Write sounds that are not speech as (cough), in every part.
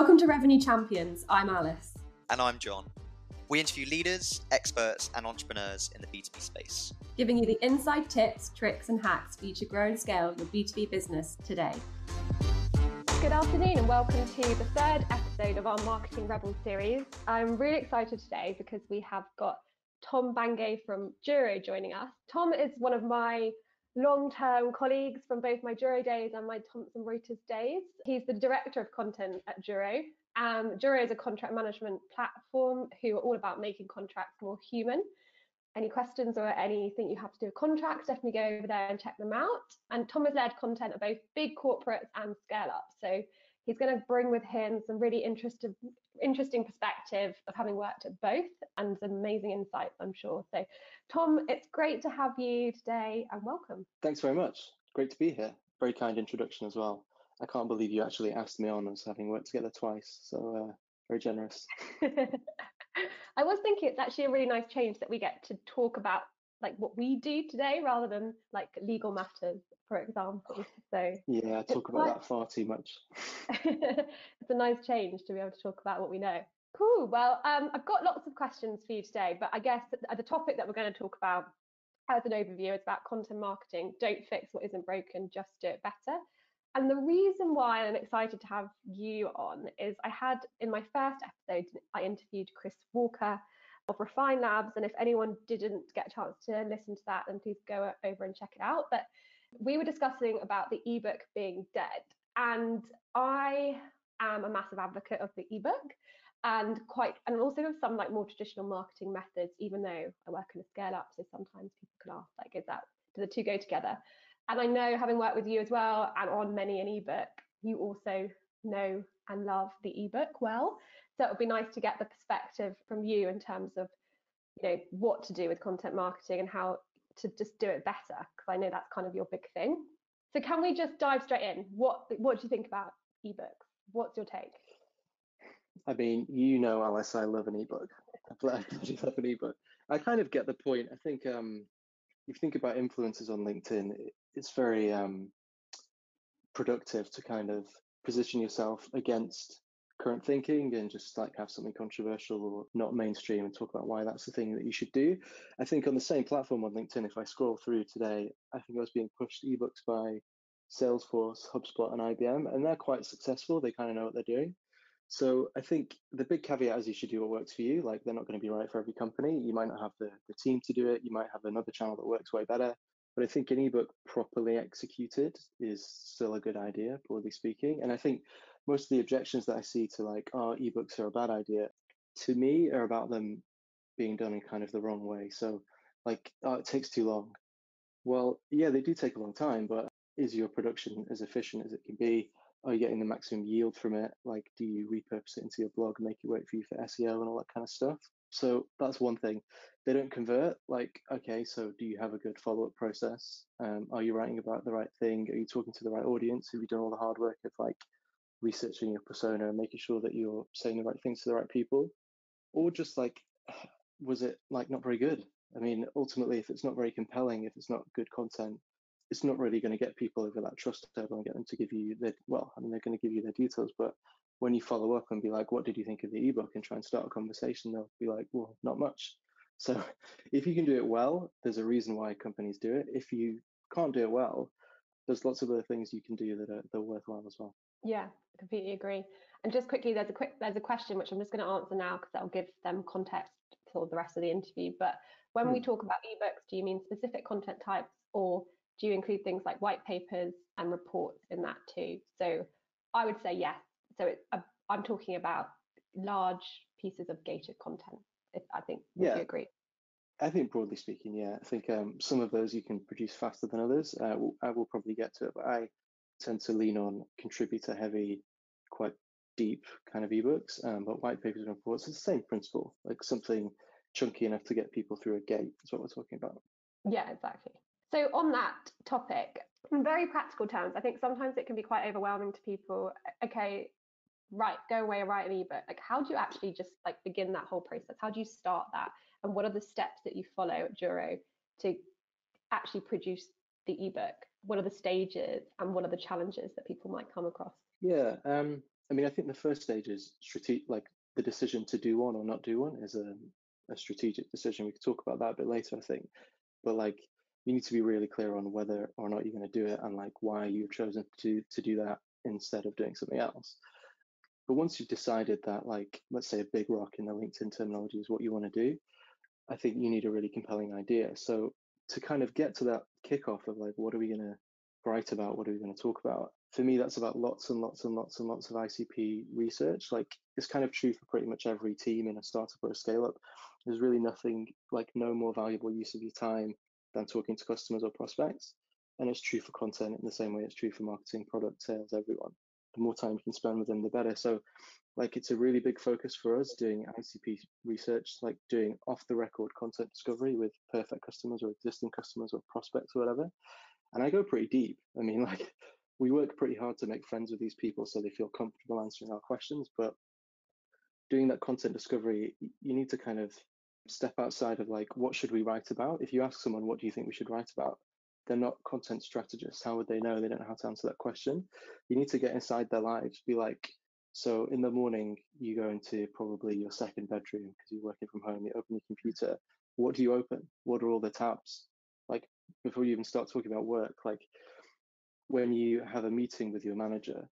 Welcome to Revenue Champions. I'm Alice. And I'm John. We interview leaders, experts, and entrepreneurs in the B2B space, giving you the inside tips, tricks, and hacks for you to grow and scale your B2B business today. Good afternoon, and welcome to the third episode of our Marketing Rebel series. I'm really excited today because we have got Tom Bangay from Juro joining us. Tom is one of my long-term colleagues from both my Juro days and my Thomson Reuters days. He's the director of content at Juro. Um, Juro is a contract management platform who are all about making contracts more human. Any questions or anything you have to do with contracts, definitely go over there and check them out. And Tom has led content at both big corporates and scale up. So he's going to bring with him some really interesting, interesting perspective of having worked at both and some amazing insights, I'm sure. So, Tom, it's great to have you today and welcome. Thanks very much. Great to be here. Very kind introduction as well. I can't believe you actually asked me on us having worked together twice. So, uh, very generous. (laughs) I was thinking it's actually a really nice change that we get to talk about like what we do today rather than like legal matters, for example. So yeah, I talk about quite... that far too much. (laughs) it's a nice change to be able to talk about what we know. Cool. Well, um, I've got lots of questions for you today, but I guess the topic that we're going to talk about as an overview is about content marketing. Don't fix what isn't broken, just do it better. And the reason why I'm excited to have you on is I had in my first episode, I interviewed Chris Walker of Refine Labs. And if anyone didn't get a chance to listen to that, then please go over and check it out. But we were discussing about the ebook being dead. And I am a massive advocate of the ebook and quite and also of some like more traditional marketing methods, even though I work in a scale up. So sometimes people can ask, like, is that do the two go together? And I know having worked with you as well and on many an ebook, you also know and love the ebook well. So it would be nice to get the perspective from you in terms of, you know, what to do with content marketing and how to just do it better, because I know that's kind of your big thing. So can we just dive straight in? What what do you think about ebooks? What's your take? I mean, you know, Alice, I love an ebook. I (laughs) love an ebook. I kind of get the point. I think um, if you think about influencers on LinkedIn, it's very um, productive to kind of position yourself against current thinking and just like have something controversial or not mainstream and talk about why that's the thing that you should do. I think on the same platform on LinkedIn, if I scroll through today, I think I was being pushed ebooks by Salesforce, HubSpot, and IBM, and they're quite successful. They kind of know what they're doing. So I think the big caveat is you should do what works for you. Like they're not going to be right for every company. You might not have the, the team to do it. You might have another channel that works way better. But I think an ebook properly executed is still a good idea, broadly speaking. And I think most of the objections that I see to like, oh, ebooks are a bad idea, to me are about them being done in kind of the wrong way. So like, oh, it takes too long. Well, yeah, they do take a long time, but is your production as efficient as it can be? Are you getting the maximum yield from it? Like, do you repurpose it into your blog, and make it work for you for SEO and all that kind of stuff? So that's one thing. They don't convert. Like, okay, so do you have a good follow up process? Um, are you writing about the right thing? Are you talking to the right audience? Have you done all the hard work of like researching your persona and making sure that you're saying the right things to the right people? Or just like, (sighs) was it like not very good? I mean, ultimately, if it's not very compelling, if it's not good content, it's not really going to get people over that trust level and get them to give you their well, I mean, they're going to give you their details, but when you follow up and be like, what did you think of the ebook and try and start a conversation, they'll be like, well, not much. (laughs) So if you can do it well, there's a reason why companies do it. If you can't do it well, there's lots of other things you can do that are, that are worthwhile as well. Yeah, completely agree. And just quickly, there's a quick there's a question which I'm just going to answer now because that'll give them context for the rest of the interview. But when hmm. we talk about ebooks, do you mean specific content types or do you include things like white papers and reports in that too? So I would say yes. So it, uh, I'm talking about large pieces of gated content. If I think, would yeah. you agree? I think broadly speaking, yeah. I think um, some of those you can produce faster than others. Uh, we'll, I will probably get to it, but I tend to lean on contributor heavy, quite deep kind of ebooks. Um, but white papers and reports, it's the same principle, like something chunky enough to get people through a gate is what we're talking about. Yeah, exactly. So on that topic, in very practical terms, I think sometimes it can be quite overwhelming to people. Okay, right, go away and write an ebook. Like, how do you actually just like begin that whole process? How do you start that? And what are the steps that you follow at Juro to actually produce the ebook? What are the stages and what are the challenges that people might come across? Yeah, um, I mean, I think the first stage is strategic, like the decision to do one or not do one is a, a strategic decision. We could talk about that a bit later, I think. But like, you need to be really clear on whether or not you're going to do it and like why you've chosen to to do that instead of doing something else. But once you've decided that, like, let's say a big rock in the LinkedIn terminology is what you want to do, I think you need a really compelling idea. So to kind of get to that kickoff of like, what are we going to write about? What are we going to talk about? For me, that's about lots and lots and lots and lots of ICP research. Like it's kind of true for pretty much every team in a startup or a scale up. There's really nothing like no more valuable use of your time than talking to customers or prospects. And it's true for content in the same way it's true for marketing, product, sales, everyone. The more time you can spend with them, the better. So like it's a really big focus for us doing ICP research, like doing off the record content discovery with perfect customers or existing customers or prospects or whatever. And I go pretty deep. I mean, (laughs) like we work pretty hard to make friends with these people so they feel comfortable answering our questions. But doing that content discovery, you need to kind of step outside of like, what should we write about? If you ask someone, what do you think we should write about? They're not content strategists. How would they know? They don't know how to answer that question. You need to get inside their lives, be like, so in the morning, you go into probably your second bedroom because you're working from home, you open your computer. What do you open? What are all the tabs? Before you even start talking about work, like when you have a meeting with your manager,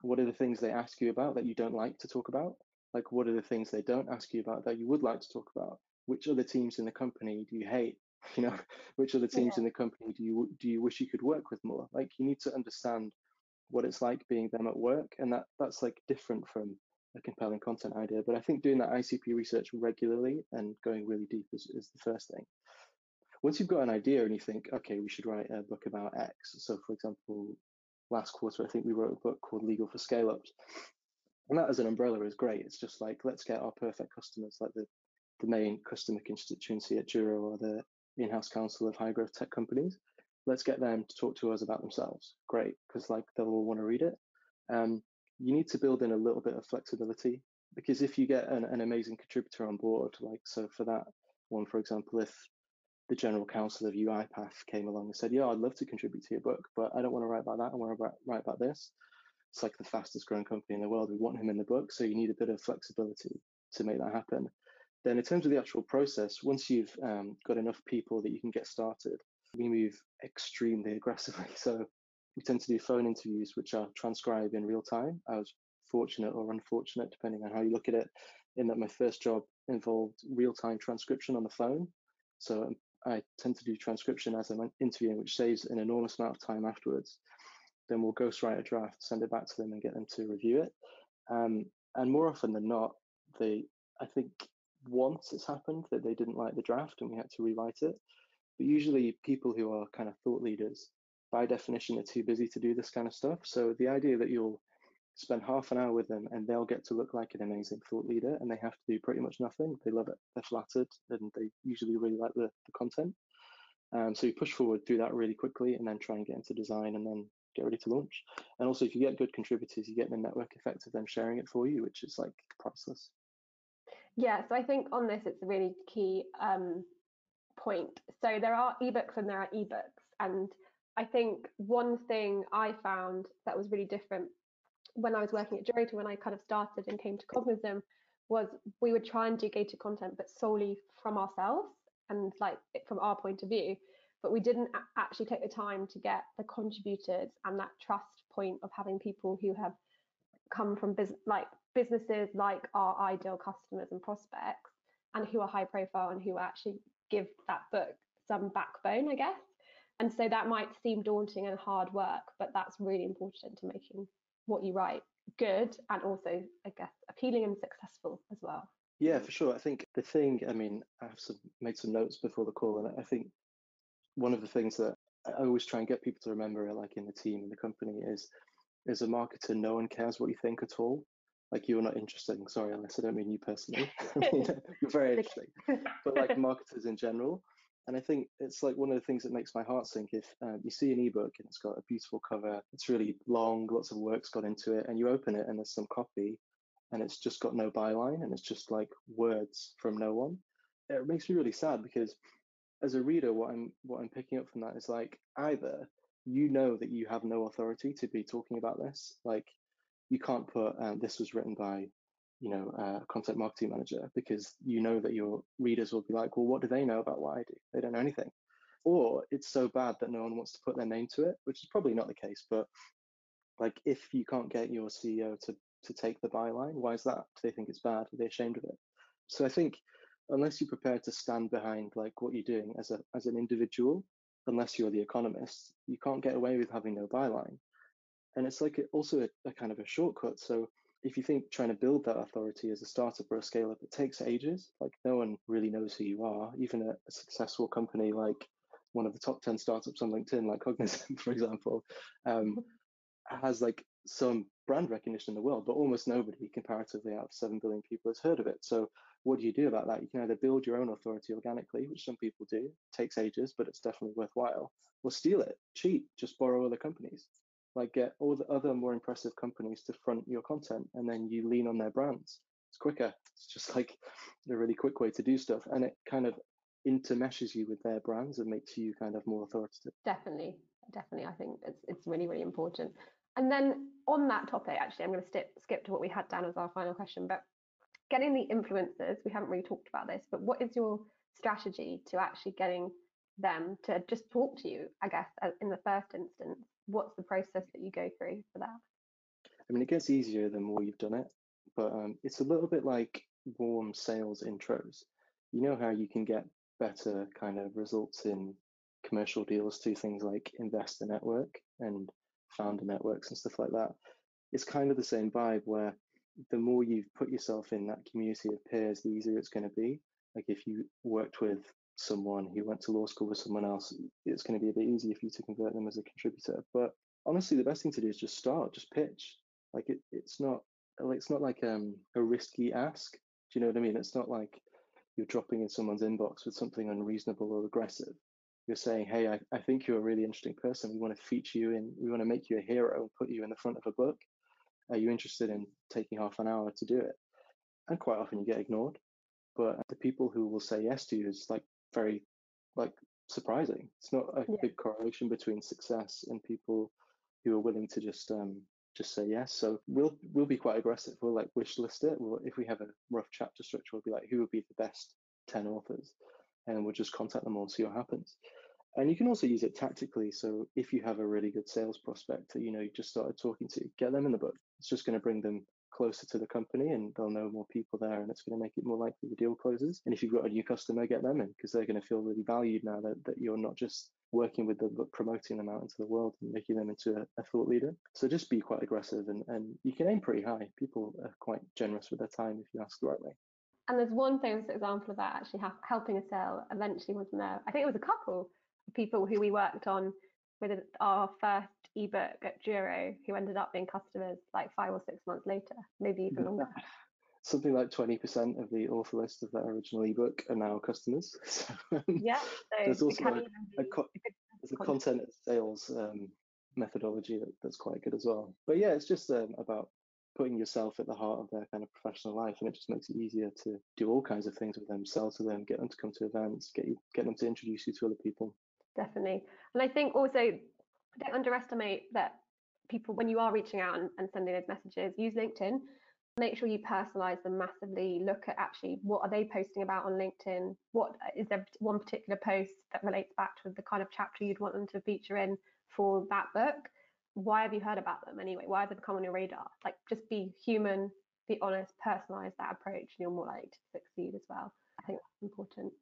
what are the things they ask you about that you don't like to talk about? Like what are the things they don't ask you about that you would like to talk about? Which other teams in the company do you hate? (laughs) You know, which other teams yeah. in the company do you do you wish you could work with more? Like you need to understand what it's like being them at work, and that that's like different from a compelling content idea. But I think doing that ICP research regularly and going really deep is, is the first thing once you've got an idea and you think, okay, we should write a book about X. So, for example, last quarter, I think we wrote a book called Legal for Scale Ups. And that as an umbrella is great. It's just like, let's get our perfect customers, like the, the main customer constituency at Juro or the in house counsel of high growth tech companies. Let's get them to talk to us about themselves. Great, because like they'll all want to read it. Um, you need to build in a little bit of flexibility because if you get an, an amazing contributor on board, like so for that one, for example, if the general counsel of UiPath came along and said, "Yeah, I'd love to contribute to your book, but I don't want to write about that. I want to write about this." It's like the fastest growing company in the world. We want him in the book, so you need a bit of flexibility to make that happen. Then, in terms of the actual process, once you've um, got enough people that you can get started, we move extremely aggressively. (laughs) So we tend to do phone interviews, which are transcribed in real time. I was fortunate or unfortunate, depending on how you look at it, in that my first job involved real time transcription on the phone. So I tend to do transcription as I'm interviewing, which saves an enormous amount of time afterwards. Then we'll ghostwrite a draft, send it back to them, and get them to review it. Um, and more often than not, they, I think once it's happened that they didn't like the draft and we had to rewrite it. But usually, people who are kind of thought leaders, by definition, are too busy to do this kind of stuff. So the idea that you'll spend half an hour with them and they'll get to look like an amazing thought leader and they have to do pretty much nothing. They love it, they're flattered, and they usually really like the, the content. Um, so you push forward through that really quickly and then try and get into design and then get ready to launch. And also, if you get good contributors, you get the network effect of them sharing it for you, which is like priceless. Yeah, so I think on this, it's a really key um, point. So there are ebooks and there are ebooks. And I think one thing I found that was really different when I was working at Juro when I kind of started and came to Cognism was we would try and do gated content, but solely from ourselves and like from our point of view. But we didn't actually take the time to get the contributors and that trust point of having people who have come from like businesses like our ideal customers and prospects and who are high profile and who actually give that book some backbone, I guess. And so that might seem daunting and hard work, but that's really important to making what you write good and also, I guess, appealing and successful as well. Yeah, for sure. I think the thing, I mean, I've some, made some notes before the call, and I think one of the things that I always try and get people to remember, like in the team and the company, is as a marketer, no one cares what you think at all. Like you're not interesting. Sorry, unless I don't mean you personally. (laughs) (laughs) you're very interesting. but like marketers in general, and I think it's like one of the things that makes my heart sink if um, you see an ebook and it's got a beautiful cover, it's really long, lots of work's got into it, and you open it and there's some copy and it's just got no byline and it's just like words from no one. It makes me really sad because as a reader, what I'm what I'm picking up from that is like either you know that you have no authority to be talking about this, like you can't put um, this was written by you know a content marketing manager because you know that your readers will be like well what do they know about what i do? They don't know anything. Or it's so bad that no one wants to put their name to it which is probably not the case but like if you can't get your ceo to to take the byline why is that? Do they think it's bad? Are they ashamed of it? So i think unless you're prepared to stand behind like what you're doing as a as an individual unless you're the economist you can't get away with having no byline. And it's like also a, a kind of a shortcut. So if you think trying to build that authority as a startup or a scale up, it takes ages. Like no one really knows who you are. Even a, a successful company like one of the top 10 startups on LinkedIn, like Cognism, (laughs) for example, um, has like some brand recognition in the world, but almost nobody comparatively out of 7 billion people has heard of it. So what do you do about that? You can either build your own authority organically, which some people do, it takes ages, but it's definitely worthwhile, or steal it, cheat, just borrow other companies like get all the other more impressive companies to front your content and then you lean on their brands. It's quicker. It's just like a really quick way to do stuff and it kind of intermeshes you with their brands and makes you kind of more authoritative. Definitely. Definitely i think it's, it's really really important. And then on that topic actually i'm going to skip, skip to what we had down as our final question but getting the influencers we haven't really talked about this but what is your strategy to actually getting them to just talk to you i guess in the first instance what's the process that you go through for that? I mean, it gets easier the more you've done it, but um, it's a little bit like warm sales intros. You know how you can get better kind of results in commercial deals through things like investor network and founder networks and stuff like that. It's kind of the same vibe where the more you've put yourself in that community of peers, the easier it's going to be. Like if you worked with someone who went to law school with someone else, it's going to be a bit easier for you to convert them as a contributor. But honestly, the best thing to do is just start, just pitch. Like it, it's not, it's not like um, a risky ask. Do you know what I mean? It's not like you're dropping in someone's inbox with something unreasonable or aggressive. You're saying, hey, I, I think you're a really interesting person. We want to feature you in, we want to make you a hero and put you in the front of a book. Are you interested in taking half an hour to do it? And quite often you get ignored. But the people who will say yes to you is like very like surprising. It's not a yeah. big correlation between success and people who are willing to just um, just say yes. So we'll we'll be quite aggressive. We'll like wish list it. We'll, if we have a rough chapter structure, we'll be like, who would be the best ten authors, and we'll just contact them all, see what happens. And you can also use it tactically. So if you have a really good sales prospect that you know you just started talking to, get them in the book. It's just going to bring them closer to the company and they'll know more people there and it's going to make it more likely the deal closes. And if you've got a new customer, get them in because they're going to feel really valued now that, that you're not just working with them but promoting them out into the world and making them into a, a thought leader. So just be quite aggressive and, and you can aim pretty high. People are quite generous with their time if you ask the right way. And there's one famous example of that actually helping a sale eventually, wasn't there? I think it was a couple of people who we worked on with our first ebook at Juro who ended up being customers like five or six months later, maybe even longer. (laughs) Something like 20% of the author list of that original ebook are now customers. (laughs) So, yeah, so there's also a, a, co- a content sales um, methodology that, that's quite good as well. But yeah, it's just um, about putting yourself at the heart of their kind of professional life, and it just makes it easier to do all kinds of things with them, sell to them, get them to come to events, get you, get them to introduce you to other people. Definitely, and I think also don't underestimate that people, when you are reaching out and, and sending those messages, use LinkedIn. Make sure you personalize them massively. Look at actually what are they posting about on LinkedIn? What uh, is there one particular post that relates back to the kind of chapter you'd want them to feature in for that book? Why have you heard about them anyway? Why have they become on your radar? Like just be human, be honest, personalize that approach, and you're more likely to succeed as well. I think that's important.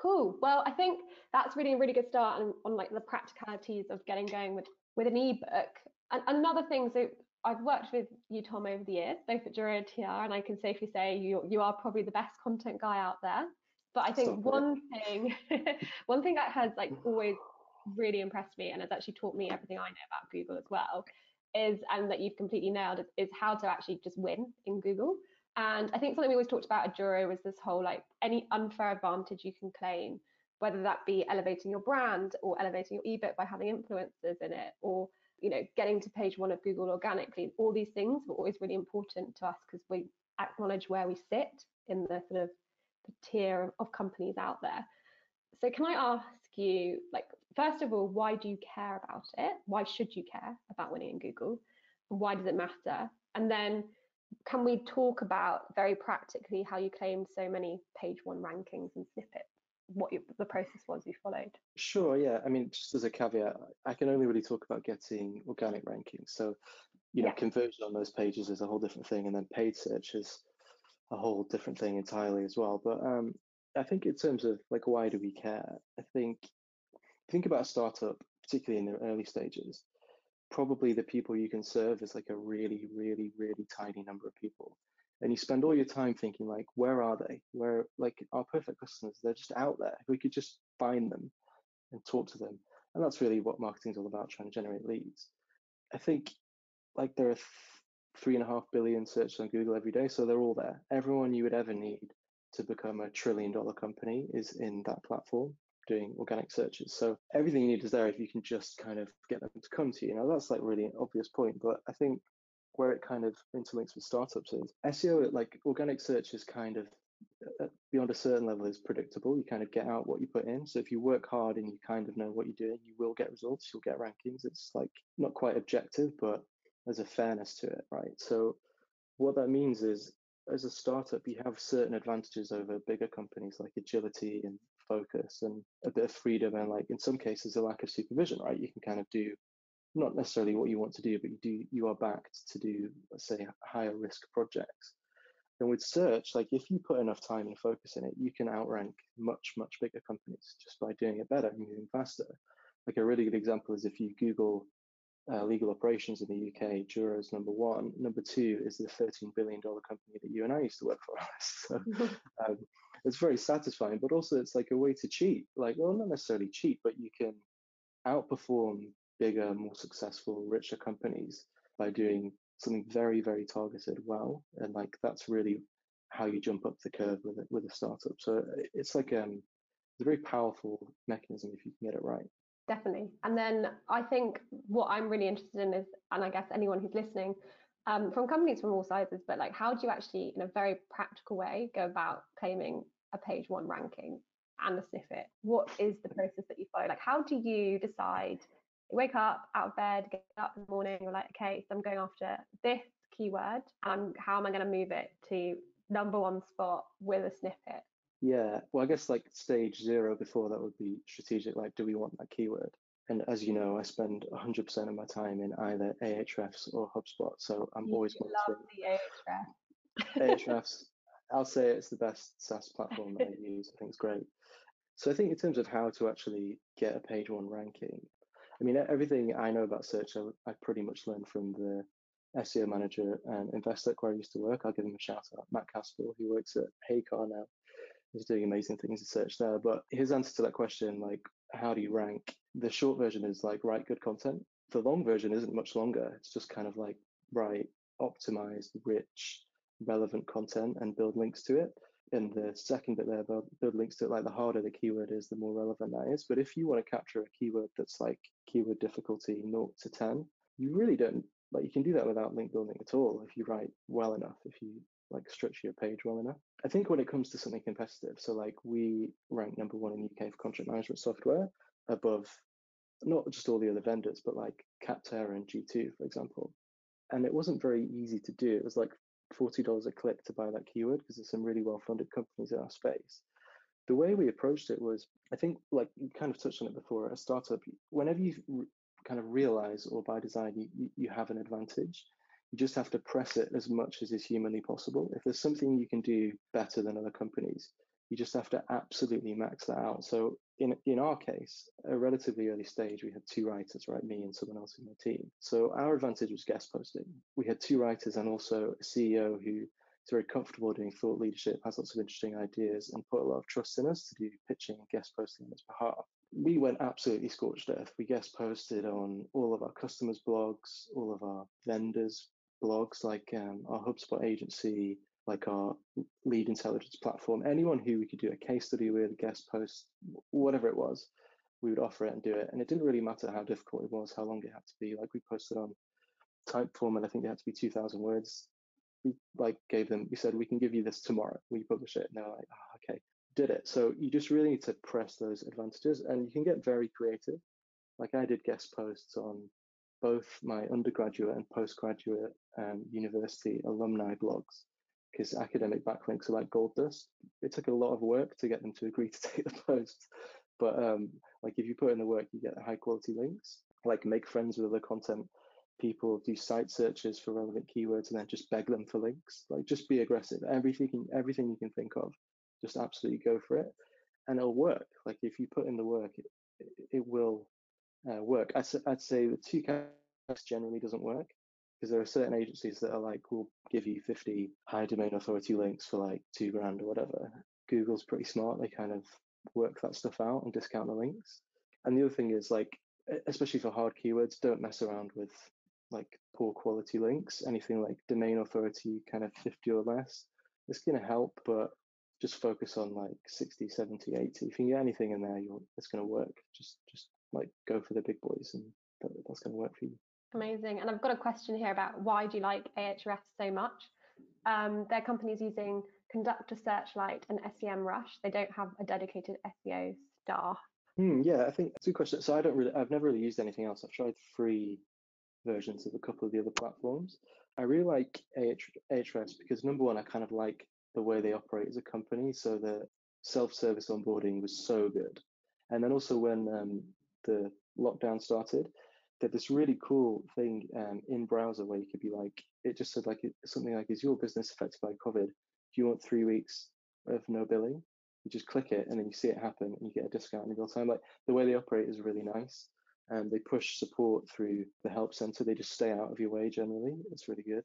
Cool. Well, I think that's really a really good start on, on like the practicalities of getting going with with an ebook. And another thing, so I've worked with you, Tom, over the years, both at Juro and TR, and I can safely say you you are probably the best content guy out there. But I think Stop one it. thing, (laughs) one thing that has like always really impressed me and has actually taught me everything I know about Google as well, is and that you've completely nailed is, is how to actually just win in Google. And I think something we always talked about at Juro was this whole like any unfair advantage you can claim, whether that be elevating your brand or elevating your ebook by having influencers in it, or you know getting to page one of Google organically. All these things were always really important to us because we acknowledge where we sit in the sort of the tier of companies out there. So can I ask you, like, first of all, why do you care about it? Why should you care about winning in Google? Why does it matter? And then can we talk about very practically how you claimed so many page one rankings and snippets? What you, the process was you followed? Sure, yeah. I mean, just as a caveat, I can only really talk about getting organic rankings. So, you know, yeah. conversion on those pages is a whole different thing, and then paid search is a whole different thing entirely as well. But um, I think in terms of like why do we care? I think think about a startup, particularly in the early stages probably the people you can serve is like a really, really, really tiny number of people. And you spend all your time thinking like, where are they? Where like our perfect customers, they're just out there. We could just find them and talk to them. And that's really what marketing is all about, trying to generate leads. I think like there are th- three and a half billion searches on Google every day, so they're all there. Everyone you would ever need to become a trillion dollar company is in that platform doing organic searches. So everything you need is there if you can just kind of get them to come to you. Now that's like really an obvious point, but I think where it kind of interlinks with startups is SEO, like organic search is kind of uh, beyond a certain level is predictable. You kind of get out what you put in. So if you work hard and you kind of know what you're doing, you will get results. You'll get rankings. It's like not quite objective, but there's a fairness to it, right? So what that means is as a startup, you have certain advantages over bigger companies like agility and focus and a bit of freedom and like in some cases a lack of supervision right you can kind of do not necessarily what you want to do but you do you are backed to do let's say higher risk projects and with search like if you put enough time and focus in it you can outrank much much bigger companies just by doing it better and moving faster like a really good example is if you google uh, legal operations in the UK, Juro is number one. Number two is the $13 billion company that you and I used to work for. (laughs) so (laughs) um, it's very satisfying, but also it's like a way to cheat. Like, well, not necessarily cheat, but you can outperform bigger, more successful, richer companies by doing something very, very targeted well. And like that's really how you jump up the curve with it with a startup. So it's like um, it's a very powerful mechanism if you can get it right. Definitely. And then I think what I'm really interested in is, and I guess anyone who's listening, um, from companies from all sizes, but like how do you actually, in a very practical way, go about claiming a page one ranking and a snippet? What is the process that you follow? Like, how do you decide? You wake up out of bed, get up in the morning, you're like, okay, so I'm going after this keyword, and how am I going to move it to number one spot with a snippet? Yeah, well, I guess like stage zero before that would be strategic. Like, do we want that keyword? And as you know, I spend 100% of my time in either Ahrefs or HubSpot, so I'm you always love the Ahrefs. Ahrefs, I'll say it's the best SaaS platform that I (laughs) use. I think it's great. So I think in terms of how to actually get a page one ranking, I mean everything I know about search, I, I pretty much learned from the SEO manager and Investec where I used to work. I'll give him a shout out, Matt Caspel, who works at Heycar now. He's doing amazing things in search there. But his answer to that question, like, how do you rank? The short version is like, write good content. The long version isn't much longer. It's just kind of like, write optimized, rich, relevant content and build links to it. And the second bit there, build, build links to it, like the harder the keyword is, the more relevant that is. But if you want to capture a keyword that's like keyword difficulty 0 to 10, you really don't, like, you can do that without link building at all if you write well enough, if you like structure your page well enough. I think when it comes to something competitive, so like we rank number one in UK for contract management software above not just all the other vendors, but like Capterra and G2, for example. And it wasn't very easy to do. It was like $40 a click to buy that keyword because there's some really well funded companies in our space. The way we approached it was, I think, like you kind of touched on it before, a startup, whenever you kind of realize or by design you, you have an advantage, you just have to press it as much as is humanly possible. If there's something you can do better than other companies, you just have to absolutely max that out. So in in our case, a relatively early stage, we had two writers, right? Me and someone else in my team. So our advantage was guest posting. We had two writers and also a CEO who is very comfortable doing thought leadership, has lots of interesting ideas, and put a lot of trust in us to do pitching and guest posting on his behalf. We went absolutely scorched earth. We guest posted on all of our customers' blogs, all of our vendors' blogs, like um, our HubSpot agency, like our lead intelligence platform, anyone who we could do a case study with, a guest post, whatever it was, we would offer it and do it. And it didn't really matter how difficult it was, how long it had to be. Like we posted on Typeform, and I think it had to be 2,000 words. We like gave them, we said, we can give you this tomorrow. We publish it. And they're like, oh, okay, did it. So you just really need to press those advantages and you can get very creative. Like I did guest posts on both my undergraduate and postgraduate um, university alumni blogs because academic backlinks are like gold dust. It took a lot of work to get them to agree (laughs) to take the post, but um, like if you put in the work, you get high quality links. Like make friends with other content people, do site searches for relevant keywords, and then just beg them for links. Like just be aggressive. Everything, everything you can think of, just absolutely go for it, and it'll work. Like if you put in the work, it, it will uh, work. I'd, I'd say the two casts generally doesn't work because there are certain agencies that are like, we'll give you 50 high domain authority links for like two grand or whatever. Google's pretty smart. They kind of work that stuff out and discount the links. And the other thing is like, especially for hard keywords, don't mess around with like poor quality links. Anything like domain authority kind of 50 or less, it's going to help, but just focus on like 60, 70, 80. If you can get anything in there, you're, it's going to work. Just, just like go for the big boys and that, that's going to work for you. Amazing. And I've got a question here about why do you like Ahrefs so much? Um, their company's using Conductor Searchlight and SEMrush. They don't have a dedicated SEO staff. Hmm, yeah, I think it's a good question. So I don't really, I've never really used anything else. I've tried free versions of a couple of the other platforms. I really like Ahrefs because number one, I kind of like the way they operate as a company. So the self-service onboarding was so good. And then also when um, the lockdown started, did this really cool thing um, in browser where you could be like, it just said like something like, is your business affected by COVID? Do you want three weeks of no billing? You just click it and then you see it happen and you get a discount in real time. Like the way they operate is really nice. And um, they push support through the help center. They just stay out of your way generally. It's really good.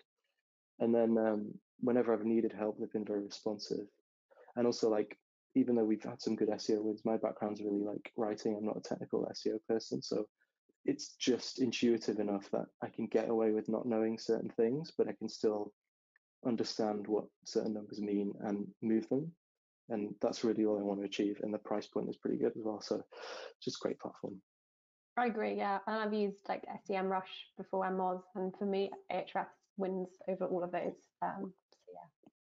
And then um, whenever I've needed help, they've been very responsive. And also like even though we've had some good SEO wins, my background's really like writing. I'm not a technical SEO person, so it's just intuitive enough that I can get away with not knowing certain things, but I can still understand what certain numbers mean and move them. And that's really all I want to achieve. And the price point is pretty good as well. So just great platform. I agree, yeah. And I've used like SEMrush before and Moz, and for me, Ahrefs wins over all of those. Um, so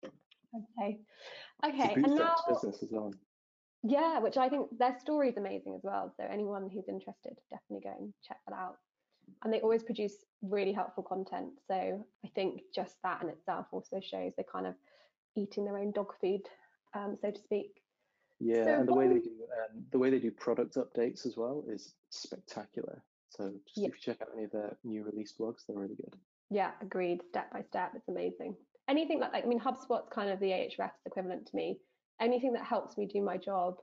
yeah, okay, okay. And now, business as well. Yeah, which I think their story is amazing as well. So anyone who's interested, definitely go and check that out. And they always produce really helpful content. So I think just that in itself also shows they're kind of eating their own dog food, um, so to speak. Yeah, so and the way they do um, the way they do product updates as well is spectacular. So just yeah. if you check out any of their new release blogs, they're really good. Yeah, agreed. Step by step, it's amazing. Anything like, like I mean, HubSpot's kind of the Ahrefs equivalent to me anything that helps me do my job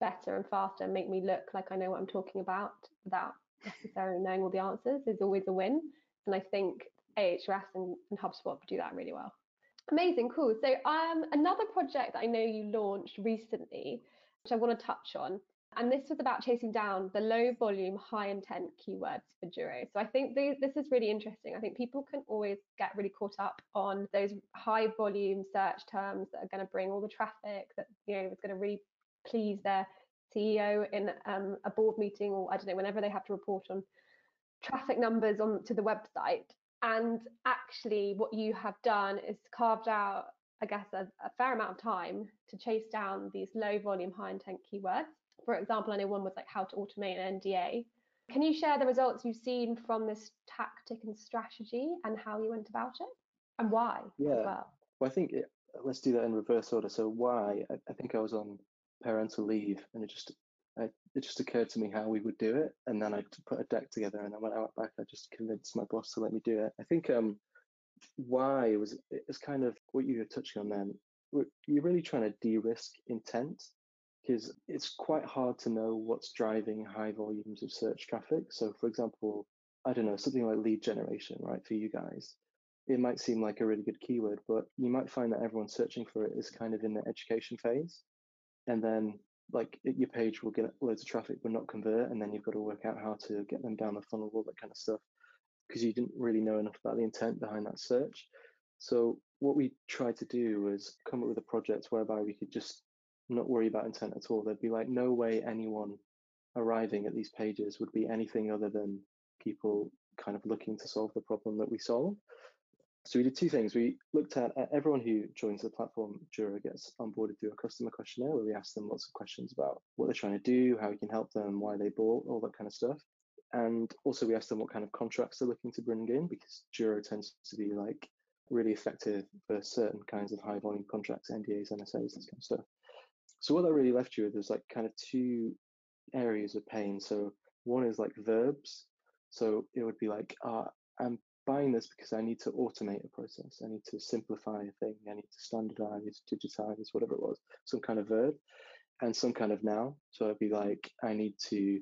better and faster and make me look like I know what I'm talking about without necessarily knowing all the answers is always a win. And I think Ahrefs and, and HubSpot do that really well. Amazing, cool. So um, another project that I know you launched recently, which I want to touch on, and this was about chasing down the low volume, high intent keywords for Juro. So I think this is really interesting. I think people can always get really caught up on those high volume search terms that are going to bring all the traffic that, you know, is going to really please their CEO in um, a board meeting or I don't know, whenever they have to report on traffic numbers on to the website. And actually, what you have done is carved out, I guess, a, a fair amount of time to chase down these low volume, high intent keywords for example, I know one was like how to automate an NDA. Can you share the results you've seen from this tactic and strategy and how you went about it and why yeah. well? Well, I think it, let's do that in reverse order. So why? I, I think I was on parental leave and it just I, it just occurred to me how we would do it, and then I put a deck together. And then when I went back, I just convinced my boss to let me do it. I think um, why was it was kind of what you were touching on then. You're really trying to de-risk intent because it's quite hard to know what's driving high volumes of search traffic. So, for example, I don't know, something like lead generation, right, for you guys, it might seem like a really good keyword, but you might find that everyone searching for it is kind of in the education phase. And then, like, your page will get loads of traffic but not convert. And then you've got to work out how to get them down the funnel, all that kind of stuff, because you didn't really know enough about the intent behind that search. So, what we tried to do was come up with a project whereby we could just not worry about intent at all. There'd be like no way anyone arriving at these pages would be anything other than people kind of looking to solve the problem that we solve. So we did two things. We looked at uh, everyone who joins the platform, Juro gets onboarded through a customer questionnaire where we ask them lots of questions about what they're trying to do, how we can help them, why they bought, all that kind of stuff. and also we ask them what kind of contracts they're looking to bring in because Juro tends to be like really effective for certain kinds of high volume contracts, NDAs, MSAs, this kind of stuff. So what that really left you with is like kind of two areas of pain. So one is like verbs. So it would be like, uh, I'm buying this because I need to automate a process. I need to simplify a thing. I need to standardize, digitize, whatever it was, some kind of verb and some kind of noun. So it'd be like, I need to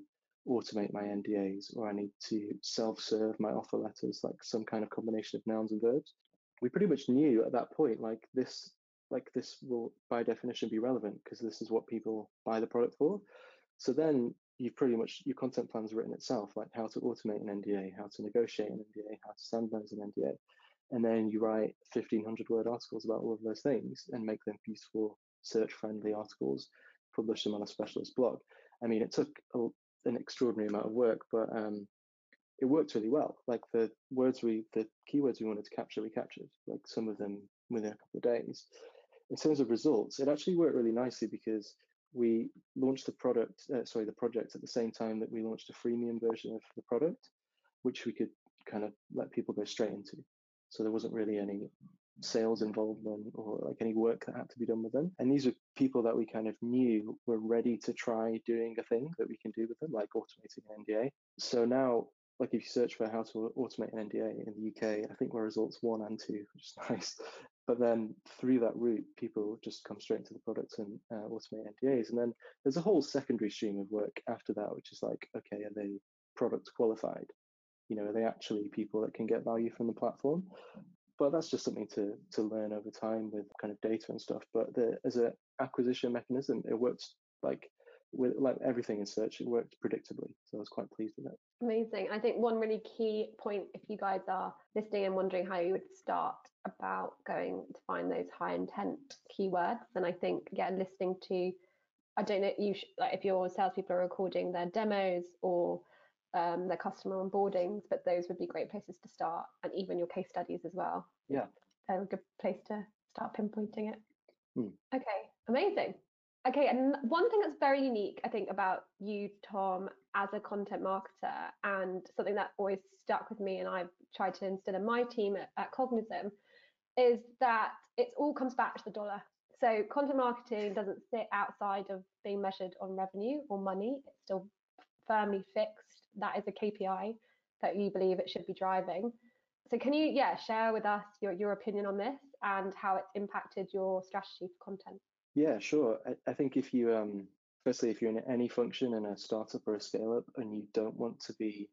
automate my NDAs or I need to self-serve my offer letters, like some kind of combination of nouns and verbs. We pretty much knew at that point, like this, like this will by definition be relevant because this is what people buy the product for. So then you've pretty much your content plan's written itself, like how to automate an NDA, how to negotiate an NDA, how to standardize an NDA. And then you write 1500 word articles about all of those things and make them beautiful, search friendly articles, publish them on a specialist blog. I mean, it took a, an extraordinary amount of work, but um, it worked really well. Like the words we, the keywords we wanted to capture, we captured, like some of them within a couple of days. In terms of results, it actually worked really nicely because we launched the product, uh, sorry, the project at the same time that we launched a freemium version of the product, which we could kind of let people go straight into. So there wasn't really any sales involvement or like any work that had to be done with them. And these are people that we kind of knew were ready to try doing a thing that we can do with them, like automating an NDA. So now, like if you search for how to automate an NDA in the UK, I think we're results one and two, which is (laughs) nice. But then through that route, people just come straight into the products and uh, automate NDAs. And then there's a whole secondary stream of work after that, which is like, okay, are they product qualified? You know, are they actually people that can get value from the platform? But that's just something to to learn over time with kind of data and stuff. But the, as an acquisition mechanism, it works like with like everything in search, it worked predictably. So I was quite pleased with it. Amazing. I think one really key point, if you guys are listening and wondering how you would start about going to find those high intent keywords, then I think yeah, listening to I don't know you sh- like if your salespeople are recording their demos or um, their customer onboardings, but those would be great places to start, and even your case studies as well. Yeah, they're a good place to start pinpointing it. Hmm. Okay, amazing. Okay, and one thing that's very unique, I think, about you, Tom, as a content marketer, and something that always stuck with me, and I've tried to instill in my team at, at Cognism, is that it all comes back to the dollar. So content marketing doesn't sit outside of being measured on revenue or money. It's still firmly fixed. That is a KPI that you believe it should be driving. So can you, yeah, share with us your, your opinion on this and how it's impacted your strategy for content? Yeah, sure. I, I think if you um firstly if you're in any function in a startup or a scale up and you don't want to be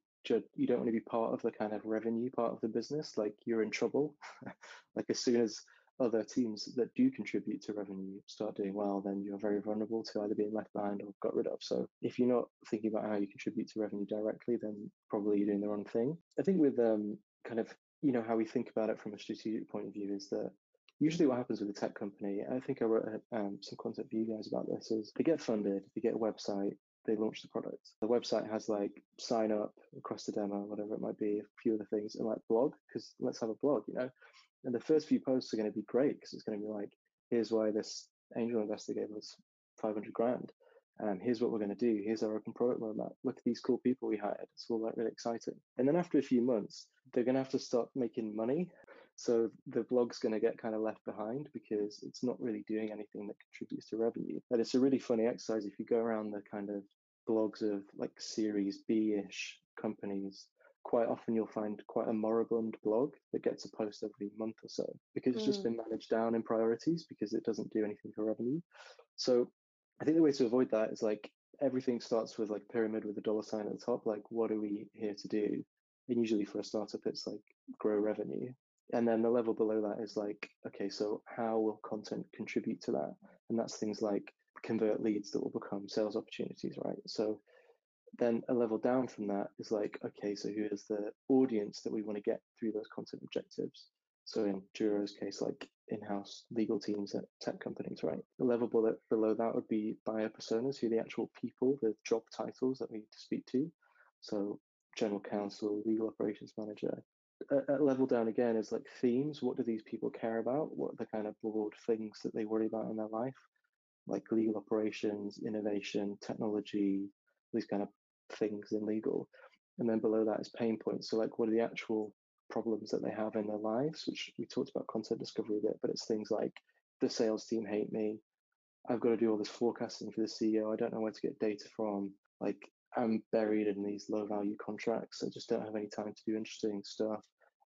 you don't want to be part of the kind of revenue part of the business, like you're in trouble. (laughs) like as soon as other teams that do contribute to revenue start doing well, then you're very vulnerable to either being left behind or got rid of. So if you're not thinking about how you contribute to revenue directly, then probably you're doing the wrong thing. I think with um, kind of you know how we think about it from a strategic point of view is that usually what happens with a tech company, I think I wrote um, some content for you guys about this, is they get funded, they get a website, they launch the product. The website has like sign up, request a demo, whatever it might be, a few other things, and like blog, because let's have a blog, you know. And the first few posts are going to be great because it's going to be like, here's why this angel investor gave us 500 grand. Um, here's what we're going to do. Here's our open product roadmap. Look at these cool people we hired. It's all like really exciting. And then after a few months, they're going to have to start making money. So the blog's going to get kind of left behind because it's not really doing anything that contributes to revenue. And it's a really funny exercise if you go around the kind of blogs of like Series B-ish companies quite often you'll find quite a moribund blog that gets a post every month or so because it's mm. just been managed down in priorities because it doesn't do anything for revenue. So I think the way to avoid that is like everything starts with like pyramid with a dollar sign at the top. Like, what are we here to do? And usually for a startup, it's like grow revenue. And then the level below that is like, okay, so how will content contribute to that? And that's things like convert leads that will become sales opportunities, right? So then a level down from that is like, okay, so who is the audience that we want to get through those content objectives. So in Juro's case, like in-house legal teams at tech companies, right? The level below, that would be buyer personas, who are the actual people, the job titles that we need to speak to. So general counsel, legal operations manager. A, level down again is like themes. What do these people care about? What are the kind of broad things that they worry about in their life? Like legal operations, innovation, technology, these kind of things in legal. and then below that is pain points. So like, what are the actual problems that they have in their lives? Which we talked about content discovery a bit, but it's things like the sales team hate me. I've got to do all this forecasting for the CEO. I don't know where to get data from. Like I'm buried in these low value contracts. I just don't have any time to do interesting stuff.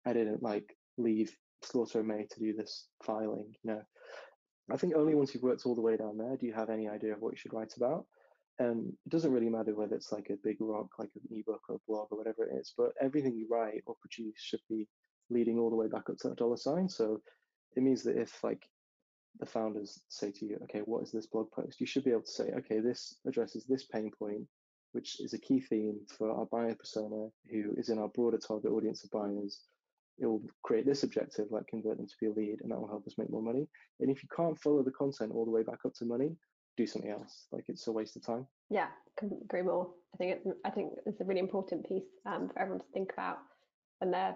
I didn't like leave Slaughter May to do this filing. You know, I think only once you've worked all the way down there do you have any idea of what you should write about. And it doesn't really matter whether it's like a big rock, like an ebook or a blog or whatever it is, but everything you write or produce should be leading all the way back up to that dollar sign. So it means that if like the founders say to you, okay, what is this blog post? You should be able to say, okay, this addresses this pain point, which is a key theme for our buyer persona who is in our broader target audience of buyers. It will create this objective, like convert them to be a lead, and that will help us make more money. And if you can't follow the content all the way back up to money, do something else. Like it's a waste of time. Yeah, agree more. I think it's I think it's a really important piece um, for everyone to think about when they're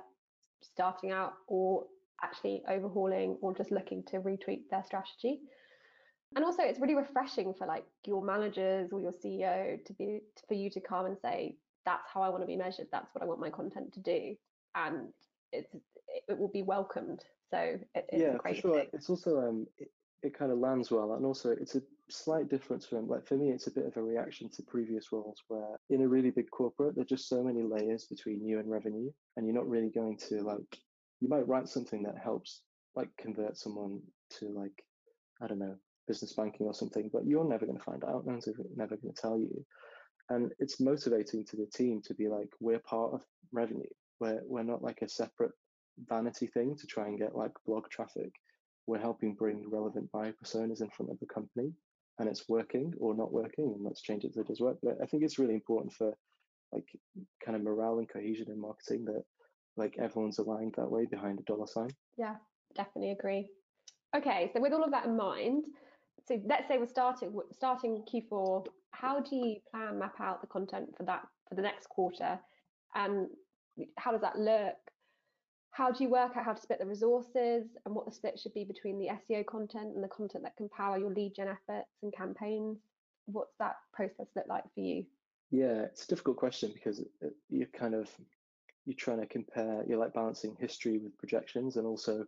starting out or actually overhauling or just looking to retweak their strategy. And also, it's really refreshing for like your managers or your CEO to be for you to come and say, "That's how I want to be measured. That's what I want my content to do," and it's it will be welcomed. So it, it's yeah, for sure. thing. It's also um, it, it kind of lands well, and also it's a slight difference from like for me it's a bit of a reaction to previous roles where in a really big corporate there's just so many layers between you and revenue and you're not really going to like you might write something that helps like convert someone to like i don't know business banking or something but you're never going to find out no one's never going to tell you and it's motivating to the team to be like we're part of revenue we're, we're not like a separate vanity thing to try and get like blog traffic we're helping bring relevant buyer personas in front of the company and it's working or not working and let's change it so it does work but i think it's really important for like kind of morale and cohesion in marketing that like everyone's aligned that way behind a dollar sign Yeah, definitely agree. Okay, so with all of that in mind, so let's say we're starting starting Q4. How do you plan map out the content for that for the next quarter, and how does that look? How do you work out how to split the resources and what the split should be between the SEO content and the content that can power your lead gen efforts and campaigns? What's that process look like for you? yeah it's a difficult question because uh, you're kind of you're trying to compare you're like balancing history with projections and also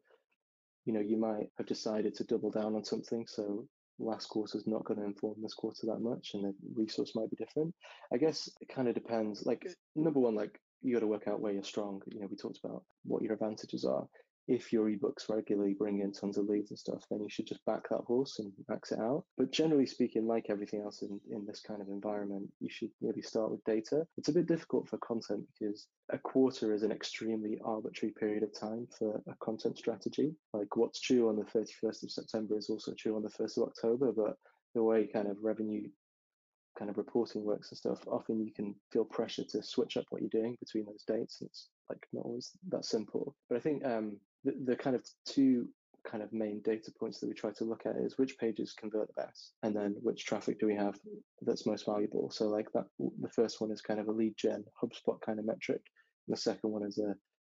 you know you might have decided to double down on something so last quarter is not going to inform this quarter that much and the resource might be different i guess it kind of depends like number one like you got to work out where you're strong you know we talked about what your advantages are if your ebooks regularly bring in tons of leads and stuff, then you should just back that horse and max it out. But generally speaking, like everything else in, in this kind of environment, you should really start with data. It's a bit difficult for content because a quarter is an extremely arbitrary period of time for a content strategy. Like what's true on the 31st of September is also true on the 1st of October, but the way kind of revenue kind of reporting works and stuff, often you can feel pressure to switch up what you're doing between those dates. And it's like not always that simple. But I think um, the, the kind of two kind of main data points that we try to look at is which pages convert the best and then which traffic do we have that's most valuable so like that the first one is kind of a lead gen hubspot kind of metric and the second one is a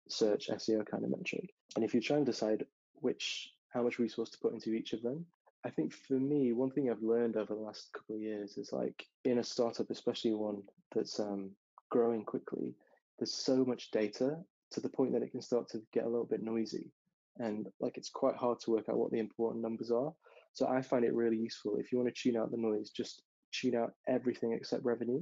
search seo kind of metric and if you try and decide which how much resource to put into each of them i think for me one thing i've learned over the last couple of years is like in a startup especially one that's um, growing quickly there's so much data to the point that it can start to get a little bit noisy. And like it's quite hard to work out what the important numbers are. So i find it really useful if you want to tune out the noise just tune out everything except revenue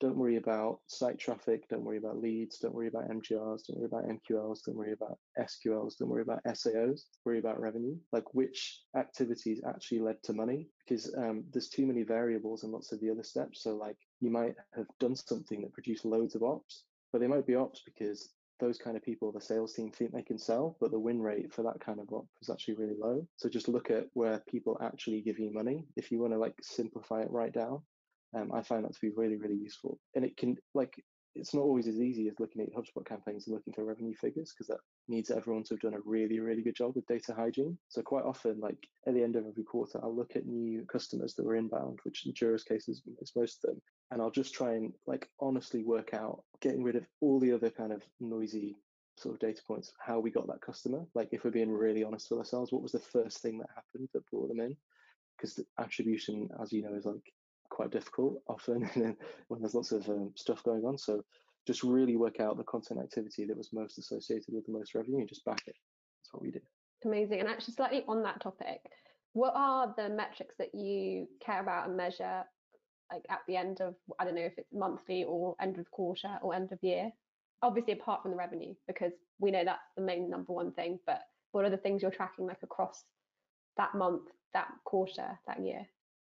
don't worry about site traffic don't worry about leads don't worry about mgrs don't worry about mqls don't worry about sqls don't worry about saos worry about revenue like which activities actually led to money because um, there's too many variables in lots of the other steps so like you might have done something that produced loads of ops but they might be ops because those kind of people, the sales team think they can sell, but the win rate for that kind of op is actually really low. So just look at where people actually give you money. If you want to like simplify it right down, um, I find that to be really, really useful. And it can like it's not always as easy as looking at HubSpot campaigns and looking for revenue figures because that needs everyone to have done a really, really good job with data hygiene. So quite often, like at the end of every quarter, I'll look at new customers that were inbound, which in Juro's case is, is most of them, and I'll just try and like honestly work out getting rid of all the other kind of noisy sort of data points, how we got that customer. Like if we're being really honest with ourselves, what was the first thing that happened that brought them in? Because the attribution, as you know, is like quite difficult often (laughs) when there's lots of um, stuff going on. So just really work out the content activity that was most associated with the most revenue and just back it. That's what we did. Amazing. And actually, slightly on that topic, what are the metrics that you care about and measure, like at the end of, I don't know if it's monthly or end of quarter or end of year? Obviously, apart from the revenue, because we know that's the main number one thing, but what are the things you're tracking like across that month, that quarter, that year?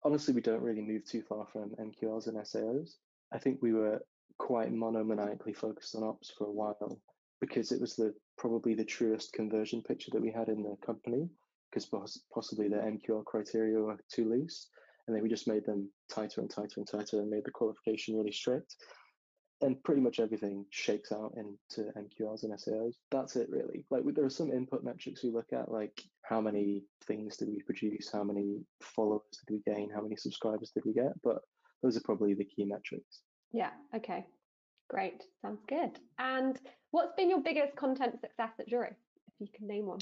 Honestly, we don't really move too far from MQLs and SAOs. I think we were quite monomaniacally focused on ops for a while because it was the probably the truest conversion picture that we had in the company because possibly the MQL criteria were too loose and then we just made them tighter and tighter and tighter and made the qualification really strict and pretty much everything shakes out into MQLs and SAOs. That's it really. Like there are some input metrics we look at, like how many things did we produce, how many followers did we gain, how many subscribers did we get, but those are probably the key metrics. Yeah. Okay. Great. Sounds good. And what's been your biggest content success at Juro, if you can name one?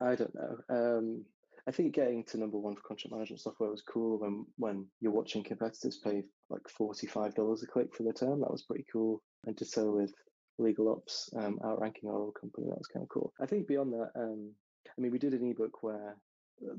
I don't know. Um, I think getting to number one for contract management software was cool when when you're watching competitors pay like forty five dollars a click for the term. That was pretty cool. And to so with Legal Ops um, outranking our old company, that was kind of cool. I think beyond that, um, I mean, we did an ebook where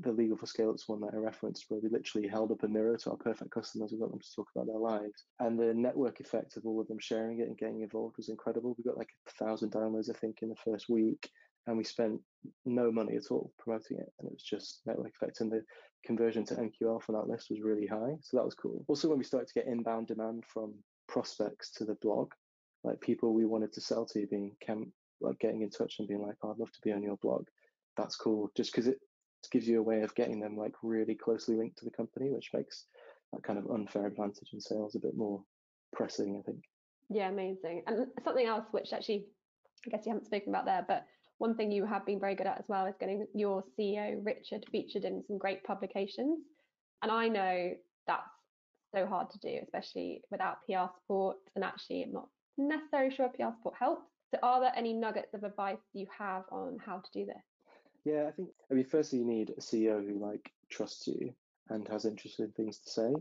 the Legal for Scale Ups one that I referenced, where we literally held up a mirror to our perfect customers We got them to talk about their lives. And the network effect of all of them sharing it and getting involved was incredible. We got like a thousand downloads, I think, in the first week and we spent no money at all promoting it and it was just network effect and the conversion to MQL for that list was really high so that was cool. Also when we started to get inbound demand from prospects to the blog like people we wanted to sell to being cam- like getting in touch and being like oh, I'd love to be on your blog that's cool just because it gives you a way of getting them like really closely linked to the company which makes that kind of unfair advantage in sales a bit more pressing I think. Yeah amazing and something else which actually I guess you haven't spoken about there but one thing you have been very good at as well is getting your CEO, Richard, featured in some great publications. And I know that's so hard to do, especially without PR support. And actually, I'm not necessarily sure PR support helps. So, are there any nuggets of advice you have on how to do this? Yeah, I think, I mean, firstly, you need a CEO who like trusts you and has interesting things to say.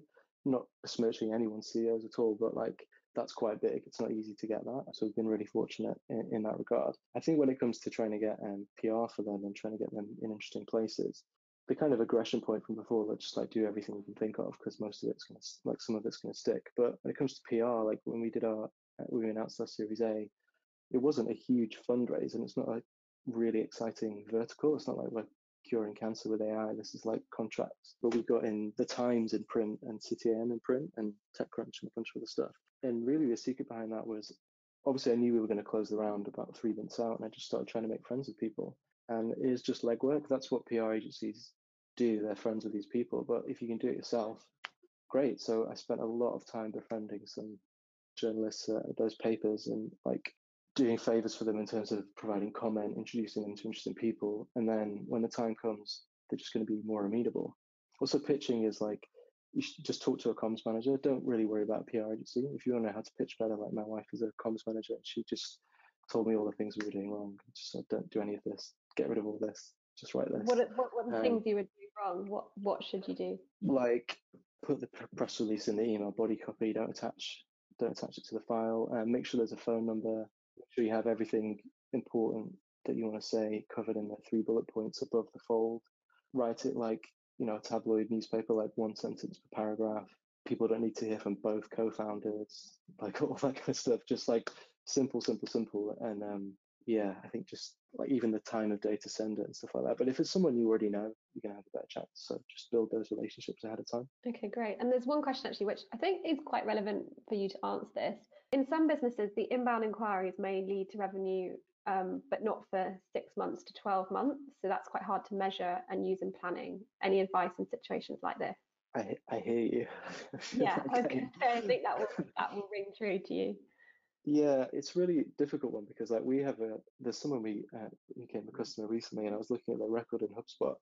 Not besmirching anyone's CEOs at all, but like that's quite big. It's not easy to get that. So we've been really fortunate in, in that regard. I think when it comes to trying to get um, PR for them and trying to get them in interesting places, the kind of aggression point from before, let's just like do everything we can think of because most of it's going to, like some of it's going to stick. But when it comes to PR, like when we did our, uh, we announced our Series A, it wasn't a huge fundraise and it's not a really exciting vertical. It's not like we're curing cancer with AI. This is like contracts. But we got in the Times in print and AM in print and TechCrunch and a bunch of other stuff and really the secret behind that was obviously I knew we were going to close the round about three months out, and I just started trying to make friends with people. And it is just legwork. That's what PR agencies do. They're friends with these people. But if you can do it yourself, great. So I spent a lot of time befriending some journalists uh, those papers and like doing favors for them in terms of providing comment, introducing them to interesting people. And then when the time comes, they're just going to be more amenable. Also, pitching is like you should just talk to a comms manager. Don't really worry about a PR agency. If you want to know how to pitch better, like my wife is a comms manager, and she just told me all the things we were doing wrong. Just said, don't do any of this. Get rid of all this. Just write this. What what, what the um, things you would do wrong? What what should you do? Like put the press release in the email body copy. Don't attach don't attach it to the file. Um, make sure there's a phone number. Make sure you have everything important that you want to say covered in the three bullet points above the fold. Write it like you know, a tabloid newspaper, like one sentence per paragraph. People don't need to hear from both co-founders, like (laughs) all that kind of stuff. Just like simple, simple, simple. And um, yeah, I think just like even the time of day to send it and stuff like that. But if it's someone you already know, you're gonna have a better chance. So just build those relationships ahead of time. Okay, great. And there's one question actually, which I think is quite relevant for you to answer this. In some businesses, the inbound inquiries may lead to revenue um, but not for six months to 12 months. So that's quite hard to measure and use in planning. Any advice in situations like this? I, I hear you. (laughs) yeah, okay. I think that will that will ring true to you. Yeah, it's really difficult one because like we have a there's someone we uh, became a customer recently, and I was looking at their record in HubSpot,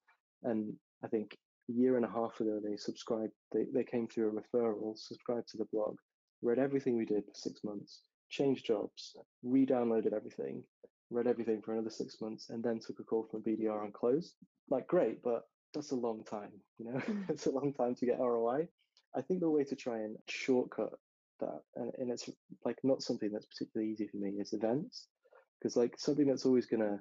and I think a year and a half ago they subscribed. They they came through a referral, subscribed to the blog, read everything we did for six months, changed jobs, re-downloaded everything, read everything for another six months, and then took a call from BDR and closed. Like, great, but that's a long time. You know, mm. (laughs) it's a long time to get ROI. I think the way to try and shortcut that, and, and it's like not something that's particularly easy for me is events, because like something that's always gonna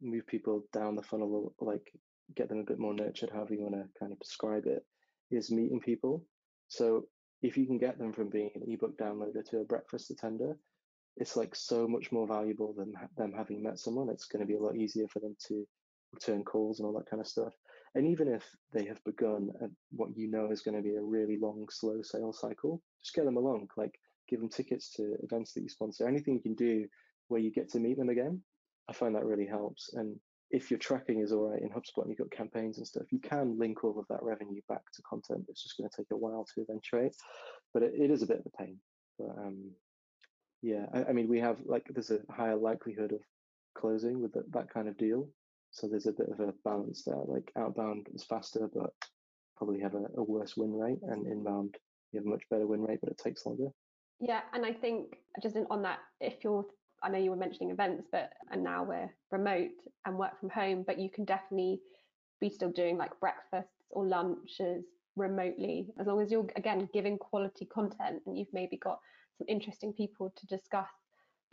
move people down the funnel, like get them a bit more nurtured, however you want to kind of describe it, is meeting people. So if you can get them from being an ebook downloader to a breakfast attender, it's like so much more valuable than them having met someone. It's going to be a lot easier for them to return calls and all that kind of stuff. And even if they have begun at what you know is going to be a really long, slow sales cycle, just get them along. Like give them tickets to events that you sponsor. Anything you can do where you get to meet them again, I find that really helps. And if your tracking is all right in HubSpot and you've got campaigns and stuff, you can link all of that revenue back to content. It's just going to take a while to eventuate, but it, it is a bit of a pain. But um, yeah, I, I, mean, we have like there's a higher likelihood of closing with the, that kind of deal, so there's a bit of a balance there. Like outbound is faster, but probably have a, a worse win rate, and inbound you have a much better win rate, but it takes longer. Yeah, and I think just in, on that, if you're I know you were mentioning events, but and now we're remote and work from home, but you can definitely be still doing like breakfasts or lunches remotely as long as you're again giving quality content and you've maybe got some interesting people to discuss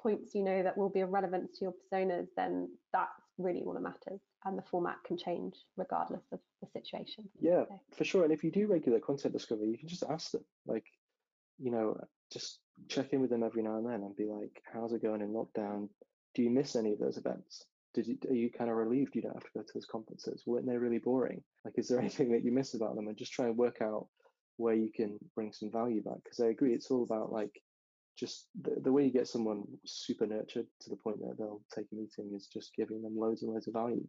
points you know that will be of relevance to your personas then that's really all that matters and the format can change regardless of the situation yeah for sure and if you do regular content discovery you can just ask them like you know just check in with them every now and then and be like, how's it going in lockdown? Do you miss any of those events? Did you, are you kind of relieved you don't have to go to those conferences? Weren't they really boring? Like, is there (laughs) anything that you miss about them? And just try and work out where you can bring some value back. Because I agree, it's all about like just the, the way you get someone super nurtured to the point that they'll take a meeting is just giving them loads and loads of value.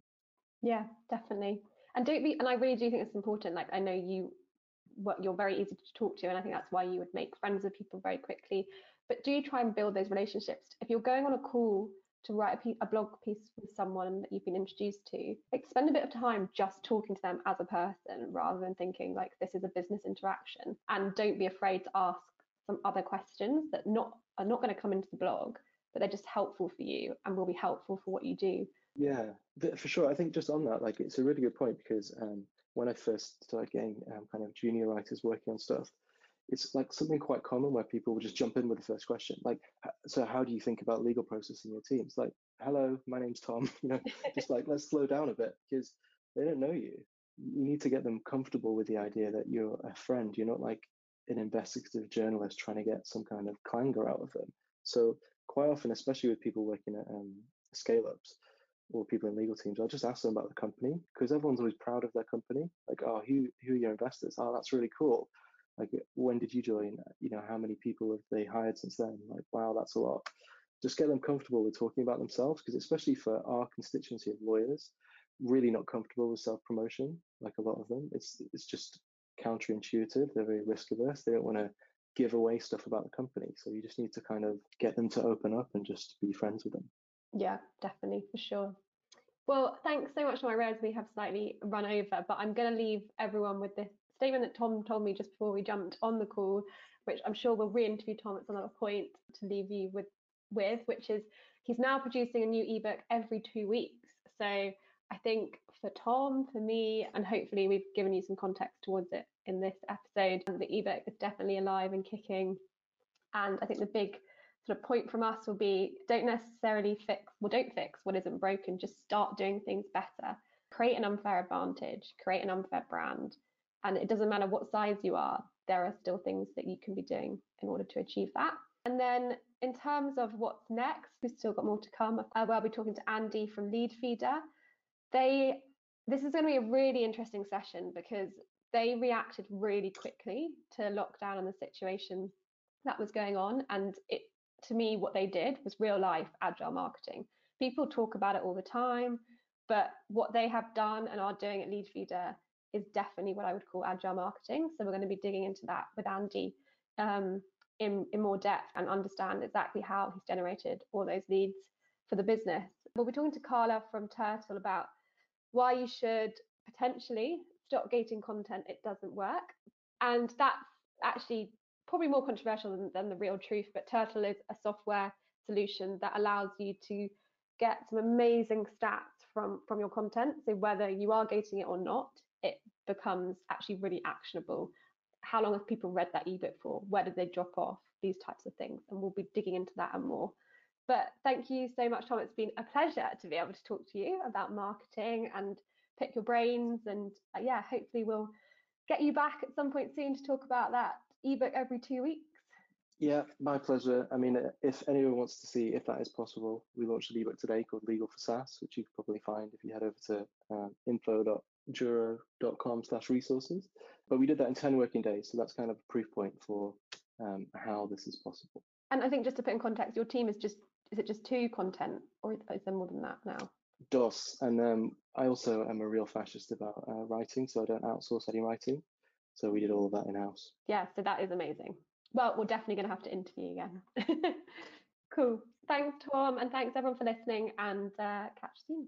Yeah, definitely. And don't be, and I really do think it's important. Like, I know you what you're very easy to talk to and i think that's why you would make friends with people very quickly but do try and build those relationships if you're going on a call to write a, a blog piece with someone that you've been introduced to like spend a bit of time just talking to them as a person rather than thinking like this is a business interaction and don't be afraid to ask some other questions that not are not going to come into the blog but they're just helpful for you and will be helpful for what you do yeah for sure i think just on that like it's a really good point because um, when I first started getting um, kind of junior writers working on stuff, it's like something quite common where people will just jump in with the first question, like, "So how do you think about legal process in your teams?" Like, "Hello, my name's Tom." (laughs) You know, just like let's slow down a bit because they don't know you. You need to get them comfortable with the idea that you're a friend. You're not like an investigative journalist trying to get some kind of clangor out of them. So quite often, especially with people working at um, scale ups, or people in legal teams, I'll just ask them about the company because everyone's always proud of their company. Like, oh, who who are your investors? Oh, that's really cool. Like, when did you join? You know, how many people have they hired since then? Like, wow, that's a lot. Just get them comfortable with talking about themselves because, especially for our constituency of lawyers, really not comfortable with self promotion. Like a lot of them, it's it's just counterintuitive. They're very risk averse. They don't want to give away stuff about the company. So you just need to kind of get them to open up and just be friends with them. Yeah, definitely, for sure. Well, thanks so much, my Moira. We have slightly run over, but I'm going to leave everyone with this statement that Tom told me just before we jumped on the call, which I'm sure we'll re-interview Tom at some other point to leave you with, with, which is he's now producing a new ebook every two weeks. So I think for Tom, for me, and hopefully we've given you some context towards it in this episode, the ebook is definitely alive and kicking. And I think the big sort of point from us will be don't necessarily fix well don't fix what isn't broken just start doing things better. Create an unfair advantage create an unfair brand. And it doesn't matter what size you are there are still things that you can be doing in order to achieve that. And then in terms of what's next we've still got more to come. Uh, we'll be talking to andy from Leadfeeder they this is going to be a really interesting session because they reacted really quickly to lockdown and the situation that was going on and it to me, what they did was real life agile marketing. People talk about it all the time, but what they have done and are doing at Leadfeeder is definitely what I would call agile marketing. So we're going to be digging into that with Andy um, in, in more depth and understand exactly how he's generated all those leads for the business. We'll be talking to Carla from Turtl about why you should potentially stop gating content it doesn't work. And that's actually probably more controversial than, than the real truth, but Turtl is a software solution that allows you to get some amazing stats from from your content. So whether you are gating it or not, it becomes actually really actionable. How long have people read that ebook for? Where did they drop off? these types of things. And we'll be digging into that and more. But thank you so much, Tom. It's been a pleasure to be able to talk to you about marketing and pick your brains. And uh, yeah, hopefully we'll get you back at some point soon to talk about that ebook every two weeks. Yeah, my pleasure. I mean, if anyone wants to see if that is possible, we launched an ebook today called Legal for SaaS, which you can probably find if you head over to um, info.juro.com slash resources. But we did that in 10 working days. So that's kind of a proof point for um, how this is possible. And I think just to put in context, your team is just, is it just two content or is there more than that now? DOS. And um, I also am a real fascist about uh, writing, so I don't outsource any writing. So we did all of that in house. Yeah, so that is amazing. Well, we're definitely going to have to interview again. (laughs) cool. Thanks, Tom, and thanks everyone for listening, and uh, catch you soon.